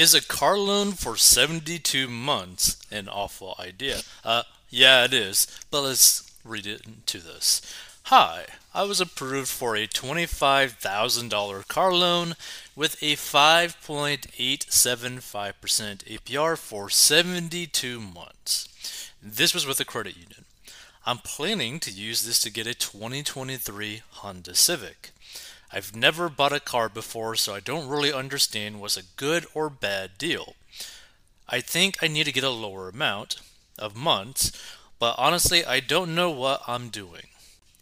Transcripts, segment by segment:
Is a car loan for 72 months an awful idea? Uh, yeah, it is, but let's read it into this. Hi, I was approved for a $25,000 car loan with a 5.875% APR for 72 months. This was with a credit union. I'm planning to use this to get a 2023 Honda Civic. I've never bought a car before, so I don't really understand what's a good or bad deal. I think I need to get a lower amount of months, but honestly, I don't know what I'm doing.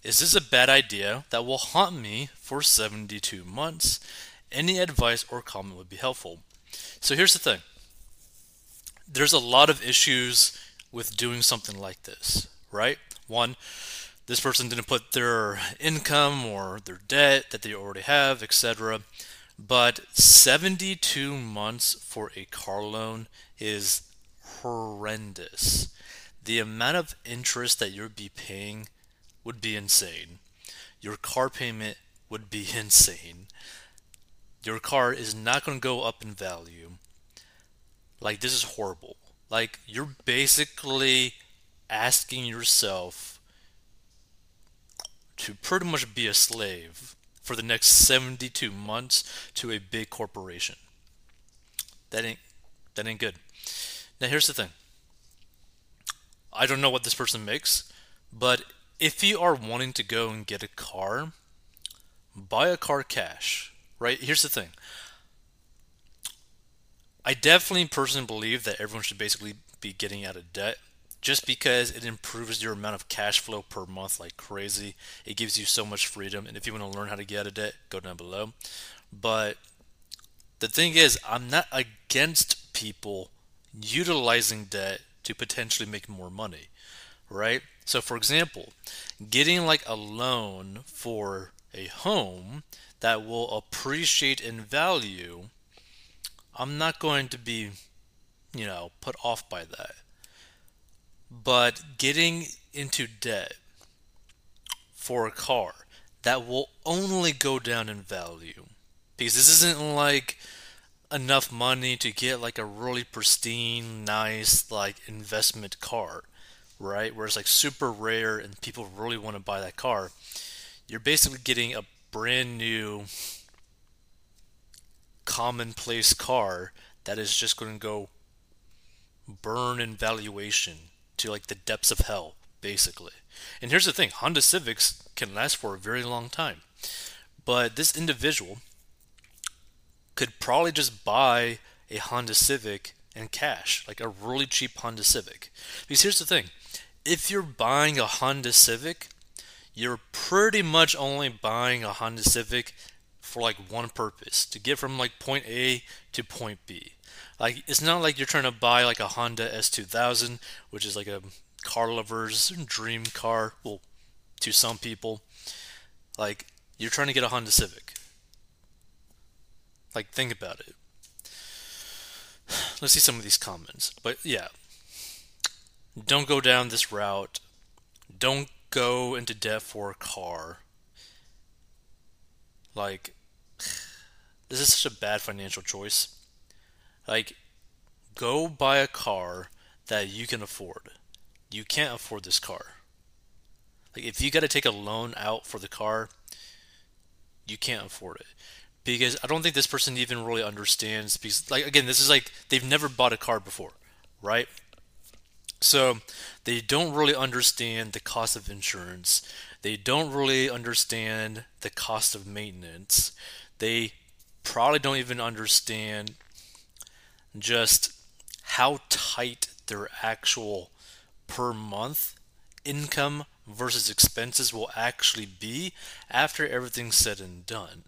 Is this a bad idea that will haunt me for 72 months? Any advice or comment would be helpful. So here's the thing there's a lot of issues with doing something like this, right? One, this person didn't put their income or their debt that they already have, etc. But 72 months for a car loan is horrendous. The amount of interest that you'd be paying would be insane. Your car payment would be insane. Your car is not going to go up in value. Like, this is horrible. Like, you're basically asking yourself to pretty much be a slave for the next 72 months to a big corporation. That ain't that ain't good. Now here's the thing. I don't know what this person makes, but if you are wanting to go and get a car, buy a car cash. Right? Here's the thing. I definitely personally believe that everyone should basically be getting out of debt just because it improves your amount of cash flow per month like crazy. It gives you so much freedom. And if you want to learn how to get out of debt, go down below. But the thing is, I'm not against people utilizing debt to potentially make more money, right? So, for example, getting like a loan for a home that will appreciate in value, I'm not going to be, you know, put off by that but getting into debt for a car that will only go down in value because this isn't like enough money to get like a really pristine, nice like investment car, right? Where it's like super rare and people really want to buy that car. You're basically getting a brand new commonplace car that is just going to go burn in valuation to like the depths of hell, basically. And here's the thing Honda Civics can last for a very long time. But this individual could probably just buy a Honda Civic in cash, like a really cheap Honda Civic. Because here's the thing if you're buying a Honda Civic, you're pretty much only buying a Honda Civic for like one purpose to get from like point A to point B. Like it's not like you're trying to buy like a Honda S2000, which is like a car lover's dream car. Well, to some people, like you're trying to get a Honda Civic. Like think about it. Let's see some of these comments. But yeah, don't go down this route. Don't go into debt for a car. Like, this is such a bad financial choice. Like, go buy a car that you can afford. You can't afford this car. Like, if you got to take a loan out for the car, you can't afford it. Because I don't think this person even really understands. Because, like, again, this is like they've never bought a car before, right? So they don't really understand the cost of insurance. They don't really understand the cost of maintenance. They probably don't even understand just how tight their actual per month income versus expenses will actually be after everything's said and done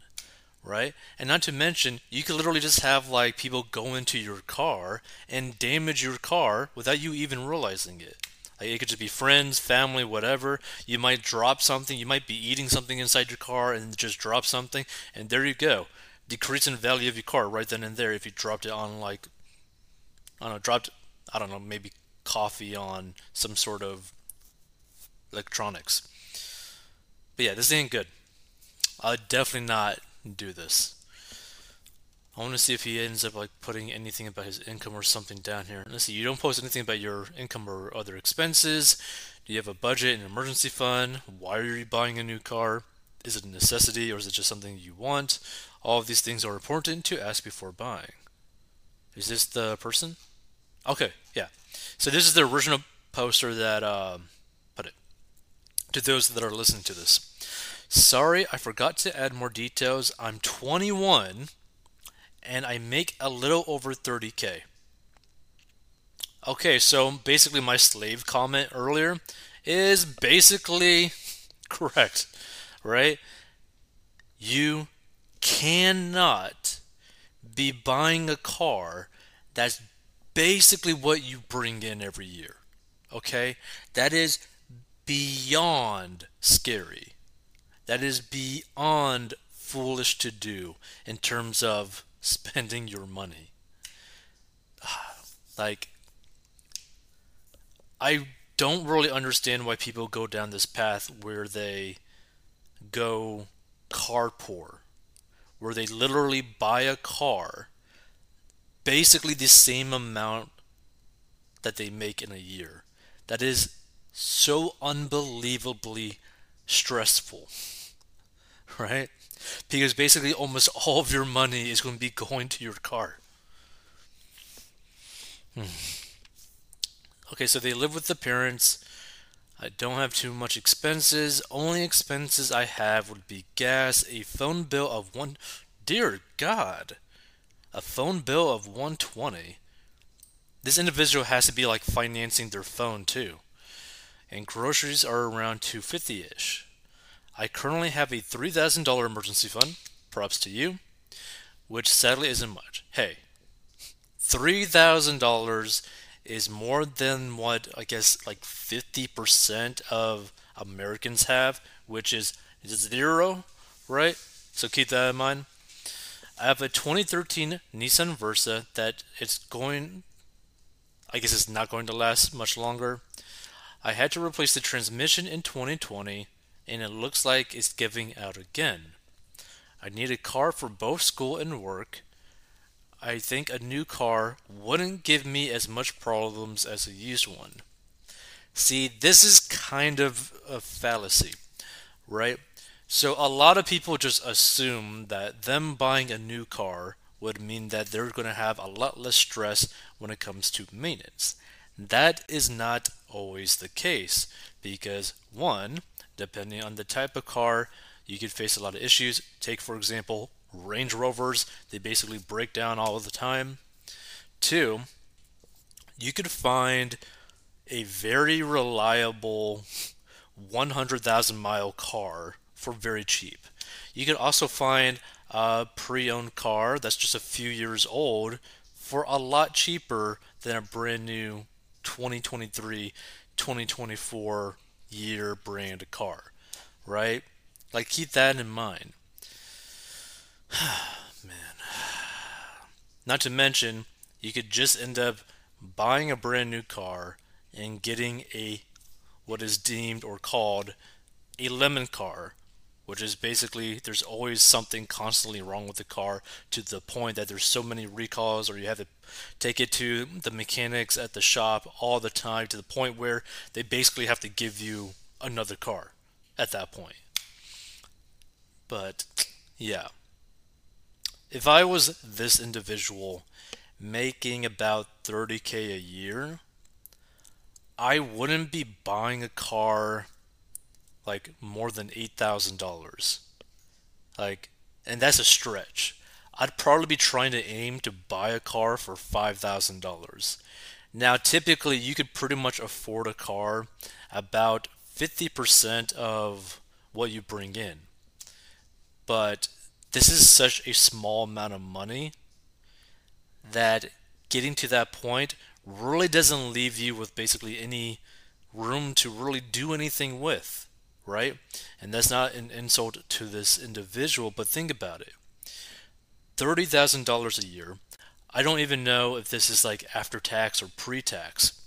right? And not to mention you could literally just have like people go into your car and damage your car without you even realizing it. Like it could just be friends family whatever. You might drop something you might be eating something inside your car and just drop something and there you go. Decrease in value of your car right then and there if you dropped it on like I don't know, dropped, I don't know, maybe coffee on some sort of electronics. But yeah, this ain't good. I would definitely not do this. I want to see if he ends up like putting anything about his income or something down here. Let's see. You don't post anything about your income or other expenses. Do you have a budget, an emergency fund? Why are you buying a new car? Is it a necessity or is it just something you want? All of these things are important to ask before buying. Is this the person? Okay, yeah. So this is the original poster that um, put it to those that are listening to this. Sorry, I forgot to add more details. I'm 21 and I make a little over 30k. Okay, so basically, my slave comment earlier is basically correct, right? You cannot be buying a car that's basically what you bring in every year. Okay? That is beyond scary. That is beyond foolish to do in terms of spending your money. Like, I don't really understand why people go down this path where they go car poor, where they literally buy a car basically the same amount that they make in a year. That is so unbelievably stressful, right? Because basically, almost all of your money is going to be going to your car. Hmm. Okay, so they live with the parents. I don't have too much expenses. Only expenses I have would be gas, a phone bill of one. Dear God, a phone bill of 120. This individual has to be like financing their phone too. And groceries are around 250-ish. I currently have a $3,000 emergency fund. Props to you. Which sadly isn't much. Hey, $3,000 is more than what I guess like 50% of Americans have, which is zero, right? So keep that in mind. I have a 2013 Nissan Versa that it's going, I guess it's not going to last much longer. I had to replace the transmission in 2020 and it looks like it's giving out again. I need a car for both school and work I think a new car wouldn't give me as much problems as a used one. See, this is kind of a fallacy, right? So a lot of people just assume that them buying a new car would mean that they're going to have a lot less stress when it comes to maintenance. That is not always the case because, one, depending on the type of car, you could face a lot of issues. Take, for example, Range Rovers, they basically break down all the time. Two, you could find a very reliable 100,000 mile car for very cheap. You can also find a pre owned car that's just a few years old for a lot cheaper than a brand new 2023 2024 year brand car, right? Like, keep that in mind. Man. Not to mention, you could just end up buying a brand new car and getting a what is deemed or called a lemon car, which is basically there's always something constantly wrong with the car to the point that there's so many recalls or you have to take it to the mechanics at the shop all the time to the point where they basically have to give you another car at that point. But yeah if I was this individual making about 30k a year, I wouldn't be buying a car like more than $8,000. Like and that's a stretch. I'd probably be trying to aim to buy a car for $5,000. Now, typically, you could pretty much afford a car about 50% of what you bring in. But this is such a small amount of money that getting to that point really doesn't leave you with basically any room to really do anything with, right? And that's not an insult to this individual, but think about it $30,000 a year. I don't even know if this is like after tax or pre tax.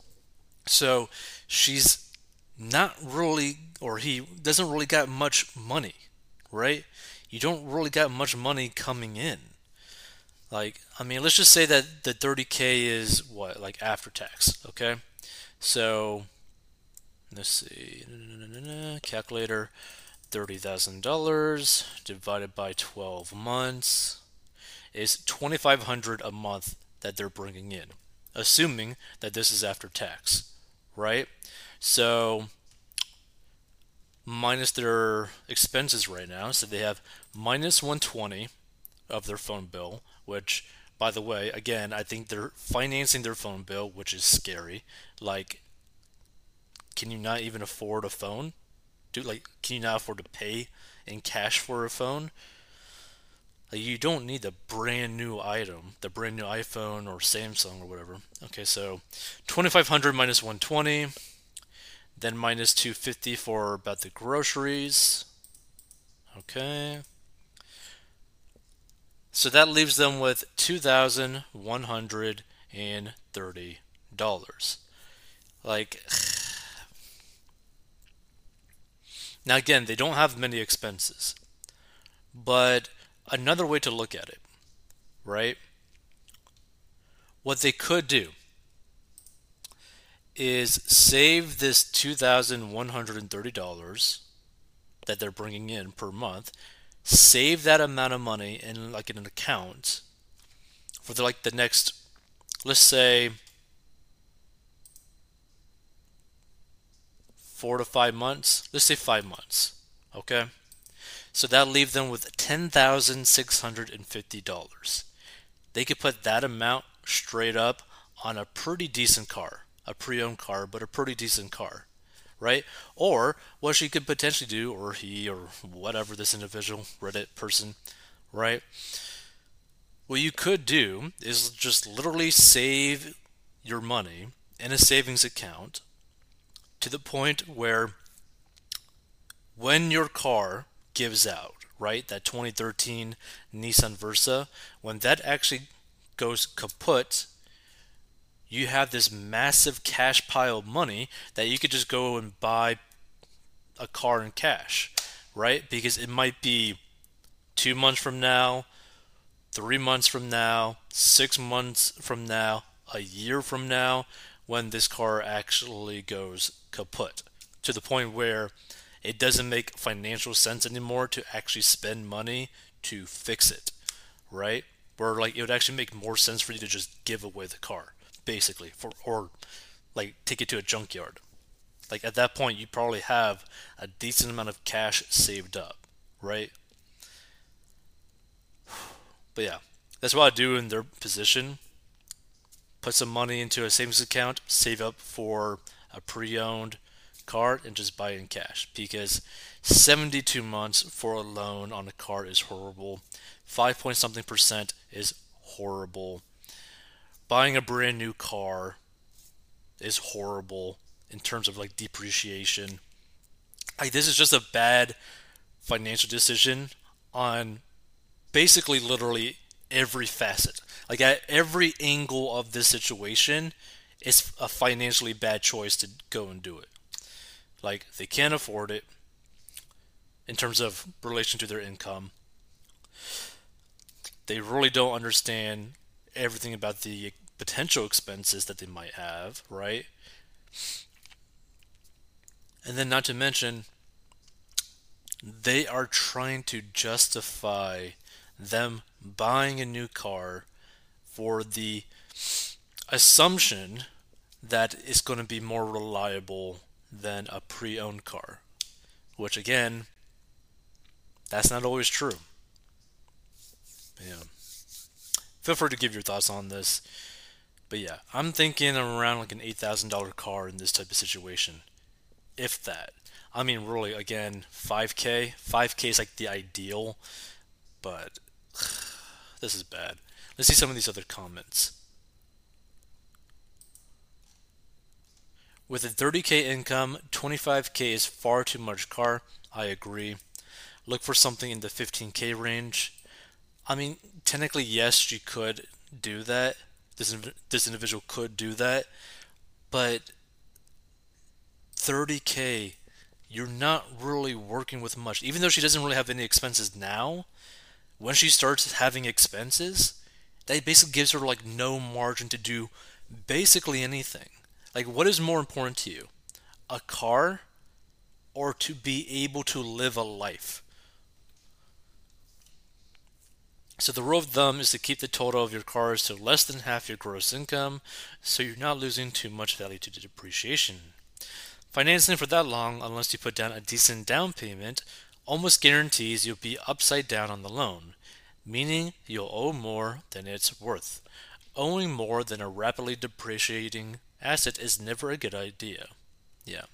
So she's not really, or he doesn't really got much money, right? you don't really got much money coming in. Like, I mean, let's just say that the 30k is what, like after tax, okay? So, let's see, calculator, $30,000 divided by 12 months is 2500 a month that they're bringing in, assuming that this is after tax, right? So, minus their expenses right now, so they have minus 120 of their phone bill, which by the way, again, I think they're financing their phone bill, which is scary. Like can you not even afford a phone? Do like can you not afford to pay in cash for a phone? Like you don't need the brand new item, the brand new iPhone or Samsung or whatever. Okay, so 2500 minus 120, then minus 250 for about the groceries. Okay. So that leaves them with $2,130. Like, now again, they don't have many expenses. But another way to look at it, right? What they could do is save this $2,130 that they're bringing in per month save that amount of money in like an account for the, like the next let's say four to five months let's say five months okay so that'll leave them with $10650 they could put that amount straight up on a pretty decent car a pre-owned car but a pretty decent car right? Or what she could potentially do, or he, or whatever this individual Reddit person, right? What you could do is just literally save your money in a savings account to the point where when your car gives out, right, that 2013 Nissan Versa, when that actually goes kaput you have this massive cash pile of money that you could just go and buy a car in cash, right? Because it might be two months from now, three months from now, six months from now, a year from now, when this car actually goes kaput to the point where it doesn't make financial sense anymore to actually spend money to fix it, right? Where like it would actually make more sense for you to just give away the car basically, for or like take it to a junkyard. Like at that point, you probably have a decent amount of cash saved up, right? But yeah, that's what I do in their position. Put some money into a savings account, save up for a pre-owned car, and just buy it in cash because 72 months for a loan on a car is horrible. Five point something percent is horrible buying a brand new car is horrible in terms of like depreciation. Like this is just a bad financial decision on basically literally every facet. Like at every angle of this situation, it's a financially bad choice to go and do it. Like they can't afford it in terms of relation to their income. They really don't understand everything about the potential expenses that they might have, right? And then, not to mention, they are trying to justify them buying a new car for the assumption that it's going to be more reliable than a pre owned car. Which, again, that's not always true. Yeah. Feel free to give your thoughts on this. But yeah, I'm thinking around like an eight thousand dollar car in this type of situation, if that. I mean, really, again, five k. Five k is like the ideal, but this is bad. Let's see some of these other comments. With a 30k income, 25k is far too much car. I agree. Look for something in the 15k range. I mean, technically, yes, you could do that this this individual could do that, but 30k, you're not really working with much. Even though she doesn't really have any expenses now, when she starts having expenses, that basically gives her like no margin to do basically anything. Like, what is more important to you? A car or to be able to live a life? So the rule of thumb is to keep the total of your cars to less than half your gross income so you're not losing too much value to depreciation. Financing for that long, unless you put down a decent down payment, almost guarantees you'll be upside down on the loan, meaning you'll owe more than it's worth. Owing more than a rapidly depreciating asset is never a good idea. Yeah.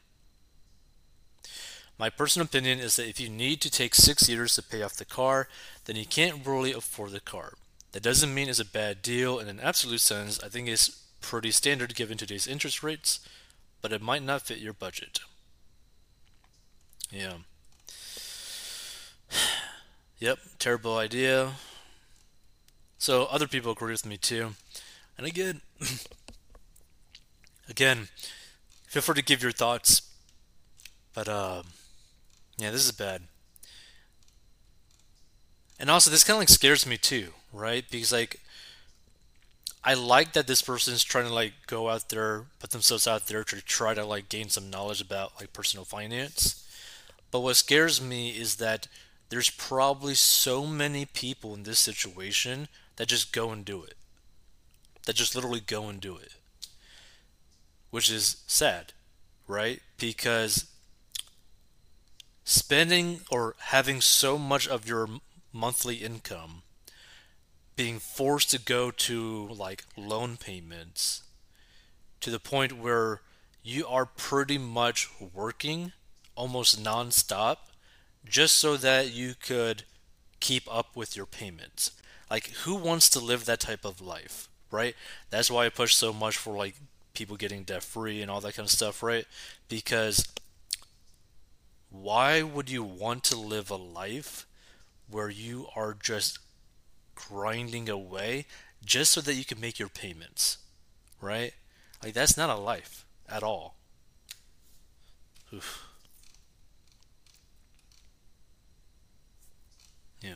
My personal opinion is that if you need to take six years to pay off the car, then you can't really afford the car. That doesn't mean it's a bad deal in an absolute sense. I think it's pretty standard given today's interest rates, but it might not fit your budget. Yeah. Yep, terrible idea. So other people agree with me too. And again, again, feel free to give your thoughts. But uh, yeah, this is bad. And also, this kind of like scares me too, right? Because like, I like that this person is trying to like go out there, put themselves out there to try to like gain some knowledge about like personal finance. But what scares me is that there's probably so many people in this situation that just go and do it. That just literally go and do it. Which is sad, right? Because spending or having so much of your monthly income being forced to go to like loan payments to the point where you are pretty much working almost nonstop just so that you could keep up with your payments. Like who wants to live that type of life, right? That's why I push so much for like people getting debt free and all that kind of stuff, right? Because why would you want to live a life where you are just grinding away just so that you can make your payments? Right? Like, that's not a life at all. Oof. Yeah.